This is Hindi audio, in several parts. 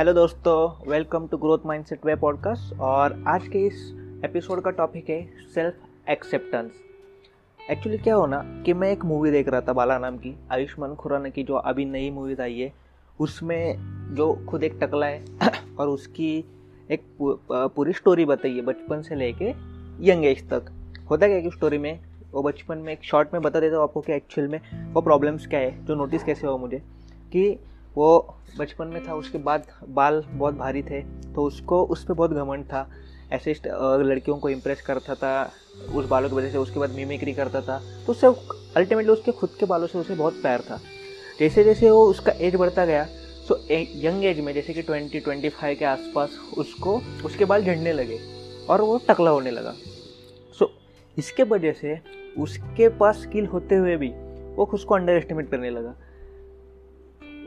हेलो दोस्तों welcome to growth mindset way podcast और आज के इस एपिसोड का टॉपिक है सेल्फ एक्सेप्टेंस एक्चुअली क्या हो ना, कि मैं एक मूवी देख रहा था बाला नाम की, आयुष्मान खुराना की जो अभी नई मूवी आई है, उसमें जो खुद एक टकला है और उसकी एक पूरी स्टोरी बताई है बचपन से लेके यंग एज तक। होता क्या कि स्टोरी में, वो बचपन में एक शॉर्ट में बता देता हूँ आपको कि एक्चुअल में वो प्रॉब्लम्स क्या है, जो नोटिस कैसे हो मुझे, कि वो बचपन में था, उसके बाद बाल बहुत भारी थे तो उसको, उस पर बहुत घमंड था। ऐसे लड़कियों को इम्प्रेस करता था, उस बालों की वजह से, उसके बाद मिमिक्री करता था। तो उससे अल्टीमेटली उसके खुद के बालों से उसे बहुत प्यार था। जैसे जैसे वो उसका एज बढ़ता गया तो यंग एज में, जैसे कि ट्वेंटी ट्वेंटी फाइव के आसपास, उसको, उसके बाल झड़ने लगे और वो टकला होने लगा। सो इसके वजह से उसके पास स्किल होते हुए भी वो खुद को अंडर एस्टिमेट करने लगा।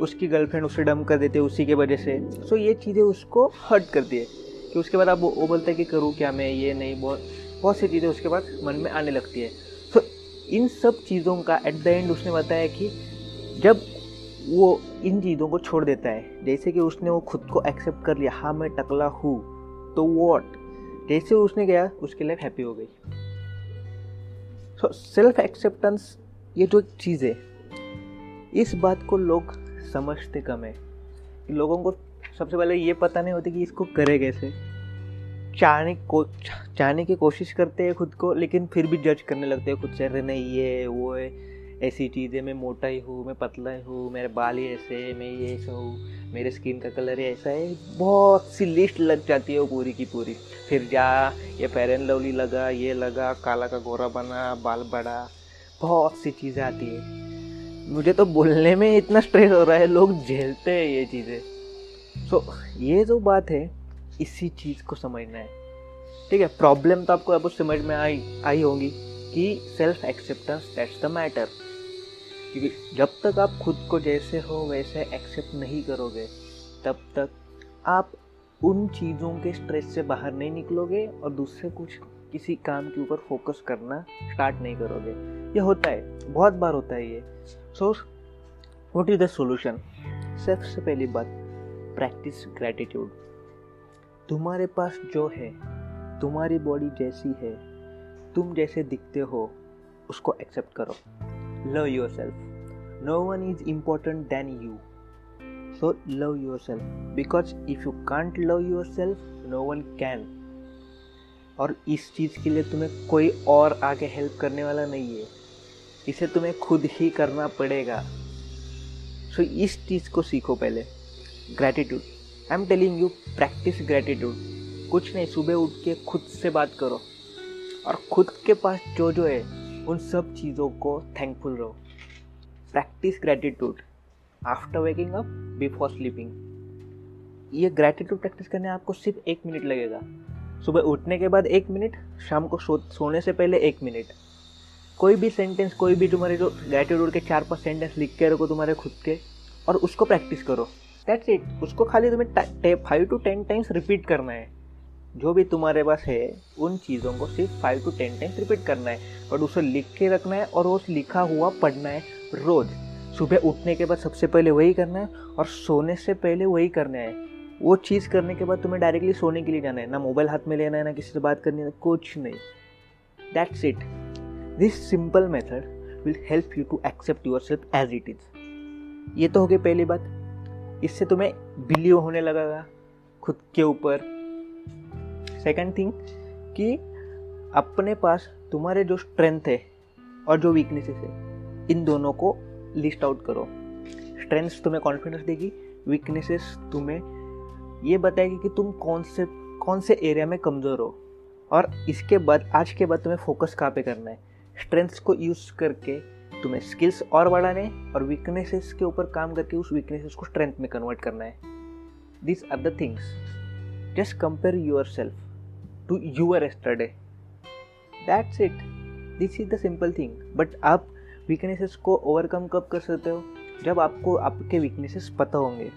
उसकी गर्लफ्रेंड उसे डम कर देते उसी के वजह से। सो ये चीज़ें उसको हर्ट करती है कि उसके बाद आप वो बोलते हैं कि करूँ क्या मैं ये नहीं, बहुत बहुत सी चीज़ें उसके बाद मन में आने लगती है। सो इन सब चीज़ों का एट द एंड उसने बताया कि जब वो इन चीज़ों को छोड़ देता है, जैसे कि उसने वो खुद को एक्सेप्ट कर लिया हाँ मैं टकला हूँ तो वॉट जैसे उसने गया, उसकी लाइफ हैप्पी हो गई। सो सेल्फ एक्सेप्टेंस ये जो चीज़ है इस बात को लोग समझते कम है। लोगों को सबसे पहले ये पता नहीं होती कि इसको करे कैसे। चाहने को, चाहने की कोशिश करते हैं खुद को, लेकिन फिर भी जज करने लगते हैं खुद से, अरे नहीं, ये, वो है, ऐसी चीज़ें, मैं मोटा ही हूँ मैं पतला ही हूँ मेरे बाल ही ऐसे है, मैं ये ऐसा हूँ, मेरे स्किन का कलर ही ऐसा है। बहुत सी लिस्ट लग जाती है वो पूरी की पूरी। फिर जा, ये फेयर एंड लवली लगा, ये लगा, काला का गोरा बना, बाल बड़ा, बहुत सी चीज़ें आती है। मुझे तो बोलने में इतना स्ट्रेस हो रहा है लोग झेलते हैं ये चीज़ें। सो so, ये जो बात है इसी चीज़ को समझना है। ठीक है प्रॉब्लम तो आपको अब समझ में आई आई होगी कि self acceptance that's the matter क्योंकि जब तक आप खुद को जैसे हो वैसे एक्सेप्ट नहीं करोगे तब तक आप उन चीज़ों के स्ट्रेस से बाहर नहीं निकलोगे और दूसरे कुछ किसी काम के ऊपर फोकस करना स्टार्ट नहीं करोगे। ये होता है बहुत बार होता है ये। So what is the solution सबसे पहली बात प्रैक्टिस ग्रेटिट्यूड तुम्हारे पास जो है, तुम्हारी बॉडी जैसी है, तुम जैसे दिखते हो, उसको एक्सेप्ट करो. Love yourself no one is important then you so love yourself because if you can't love yourself no one can और इस चीज़ के लिए तुम्हें कोई और आगे हेल्प करने वाला नहीं है. इसे तुम्हें खुद ही करना पड़ेगा। सो so, इस चीज़ को सीखो पहले। Gratitude I am telling you practice gratitude कुछ नहीं सुबह उठ के खुद से बात करो। और खुद के पास जो जो है उन सब चीज़ों को थैंकफुल रहो। Practice gratitude after waking up before sleeping ये ग्रैटिट्यूड प्रैक्टिस करने आपको सिर्फ़ एक मिनट लगेगा। सुबह उठने के बाद एक मिनट शाम को सो सोने से पहले एक मिनट कोई भी सेंटेंस कोई भी तुम्हारे जो ग्रेटिट्यूड के चार पाँच सेंटेंस लिख के रखो तुम्हारे खुद के, और उसको प्रैक्टिस करो। दैट्स इट उसको खाली तुम्हें five to ten times repeat करना है। जो भी तुम्हारे पास है, उन चीज़ों को सिर्फ़ five to ten times repeat करना है। और उसे लिख के रखना है, और उस लिखा हुआ पढ़ना है रोज़। सुबह उठने के बाद सबसे पहले वही करना है, और सोने से पहले वही करना है। वो चीज़ करने के बाद तुम्हें डायरेक्टली सोने के लिए जाना है। ना मोबाइल हाथ में लेना है, ना किसी से बात करनी है, कुछ नहीं। That's it this simple method will help you to accept yourself as it is ये तो हो गई पहली बात। इससे तुम्हें बिलीव होने लगेगा, खुद के ऊपर। सेकंड थिंग कि अपने पास तुम्हारे जो स्ट्रेंथ है और जो वीकनेसेस है, इन दोनों को लिस्ट आउट करो। स्ट्रेंथ तुम्हें कॉन्फिडेंस देगी वीकनेसेस तुम्हें ये बताएगी कि तुम कौन से कौन से एरिया में कमज़ोर हो। और इसके बाद, आज के बाद तुम्हें फोकस कहाँ पे करना है? स्ट्रेंथ्स को यूज़ करके तुम्हें स्किल्स और बढ़ाने और वीकनेसेस के ऊपर काम करके उस वीकनेसेस को स्ट्रेंथ में कन्वर्ट करना है। This are the things just compare yourself to your yesterday that's it this is the simple thing but आप वीकनेसेस को ओवरकम कब कर सकते हो? जब आपको आपके वीकनेसेस पता होंगे।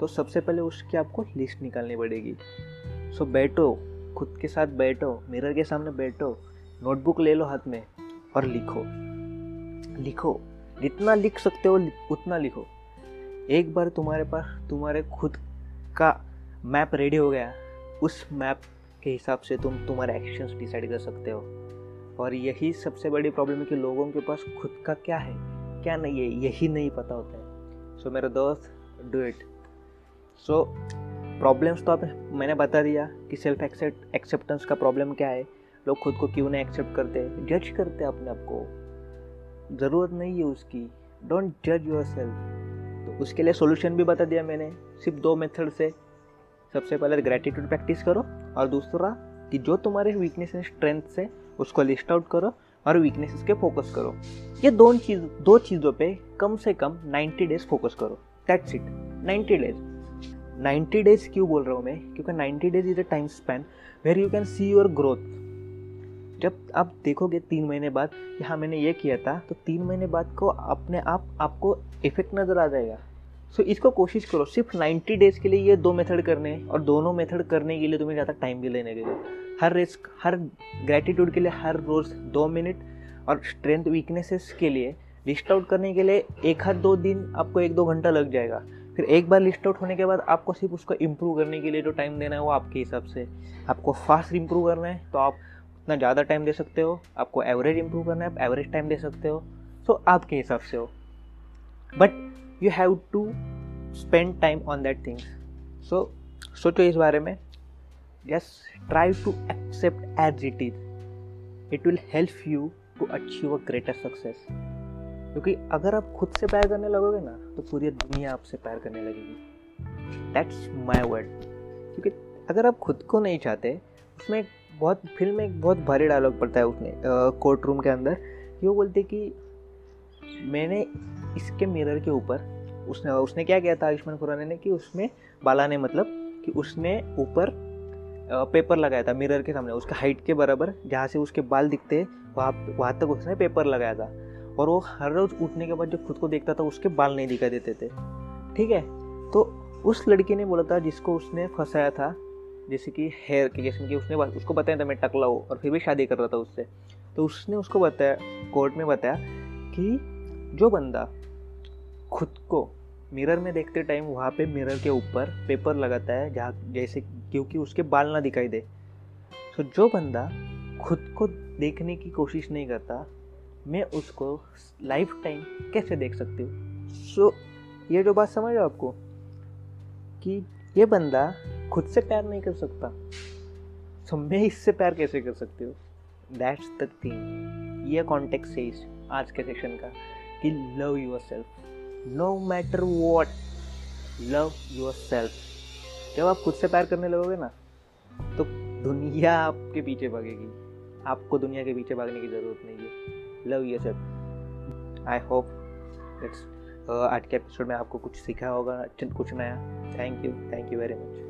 तो सबसे पहले उसकी आपको लिस्ट निकालनी पड़ेगी। सो so, बैठो खुद के साथ बैठो मिरर के सामने बैठो नोटबुक ले लो हाथ में और लिखो। लिखो। जितना लिख सकते हो उतना लिखो। एक बार तुम्हारे पास तुम्हारे खुद का मैप रेडी हो गया। उस मैप के हिसाब से तुम तुम्हारे एक्शंस डिसाइड कर सकते हो। और यही सबसे बड़ी प्रॉब्लम है कि लोगों के पास खुद का क्या है क्या नहीं है यही नहीं पता होता है। सो so, मेरे दोस्त डू इट सो प्रॉब्लम्स तो आप मैंने बता दिया कि सेल्फ एक्सेप्ट एक्सेप्टेंस का प्रॉब्लम क्या है। लोग खुद को क्यों नहीं एक्सेप्ट करते? जज करते हैं अपने आप को। ज़रूरत नहीं है उसकी। डोंट जज योर सेल्फ तो उसके लिए सोल्यूशन भी बता दिया मैंने। सिर्फ़ दो मेथड से। सबसे पहले ग्रेटिट्यूड प्रैक्टिस करो और दूसरा कि जो तुम्हारे वीकनेस एंड स्ट्रेंथ से उसको लिस्ट आउट करो और वीकनेसेस के फोकस करो। ये दो चीज़, दो चीज़ों पे कम से कम 90 डेज़ फोकस करो। दैट्स इट 90 डेज़ 90 डेज़ क्यों बोल रहा हूँ मैं? क्योंकि 90 days is a time span where you can see your growth जब आप देखोगे तीन महीने बाद कि हाँ मैंने ये किया था तो तीन महीने बाद को अपने आप आपको इफ़ेक्ट नज़र आ जाएगा। सो so, इसको कोशिश करो सिर्फ़ 90 डेज़ के लिए ये दो मेथड करने हैं और दोनों मेथड करने के लिए तुम्हें ज़्यादा टाइम भी लेने के लिए। हर रिस्क हर ग्रेटिट्यूड के लिए हर रोज़ दो मिनट और स्ट्रेंथ वीकनेसेस के लिए लिस्ट आउट करने के लिए एक हर दो दिन आपको एक दो घंटा लग जाएगा। फिर एक बार लिस्ट आउट होने के बाद आपको सिर्फ़ उसको इम्प्रूव करने के लिए जो टाइम देना है वो आपके हिसाब से। आपको फास्ट इम्प्रूव करना है तो आप उतना ज़्यादा टाइम दे सकते हो? आपको एवरेज इम्प्रूव करना है आप एवरेज टाइम दे सकते हो। सो so, आपके हिसाब से हो। But you have to spend time on that things so सोचो इस बारे में। Yes try to accept as it is it will help you to achieve a greater success क्योंकि अगर आप खुद से प्यार करने लगोगे ना तो पूरी दुनिया आपसे प्यार करने लगेगी। दैट्स माई वर्ड क्योंकि अगर आप खुद को नहीं चाहते उसमें एक बहुत, फ़िल्म में एक बहुत भारी डायलॉग पड़ता है उसने कोर्ट रूम के अंदर। कि वो बोलते कि, मैंने इसके मिरर के ऊपर, उसने उसने क्या किया था आयुष्मान खुराना ने कि उसमें, बाला ने मतलब कि उसने ऊपर पेपर लगाया था मिरर के सामने, उसके हाइट के बराबर, जहाँ से उसके बाल दिखते, वहाँ वहाँ तक उसने पेपर लगाया था। और वो हर रोज़ उठने के बाद जब खुद को देखता था, उसके बाल नहीं दिखाई देते थे। ठीक है? तो उस लड़की ने बोला था जिसको उसने फंसाया था जैसे कि हेयर के, जैसे कि उसने उसको बताया था मैं टकला हूँ और फिर भी शादी कर रहा था उससे। तो उसने उसको बताया, कोर्ट में बताया कि जो बंदा खुद को मिरर में देखते टाइम वहाँ पे मिरर के ऊपर पेपर लगाता है, जहाँ, जैसे क्योंकि उसके बाल ना दिखाई दे तो जो बंदा खुद को देखने की कोशिश नहीं करता, मैं उसको लाइफ टाइम कैसे देख सकती हूँ? सो, ये जो बात समझ रहे आपको कि ये बंदा खुद से प्यार नहीं कर सकता। so, मैं इससे प्यार कैसे कर सकती हूँ? दैट्स द थिंग ये कॉन्टेक्ट से आज के सेशन का कि love yourself no matter what love yourself जब आप खुद से प्यार करने लगोगे ना तो दुनिया आपके पीछे भागेगी। आपको दुनिया के पीछे भागने की ज़रूरत नहीं है। Love yourself I hope it's आज के एपिसोड में आपको कुछ सीखा होगा कुछ नया। Thank you thank you very much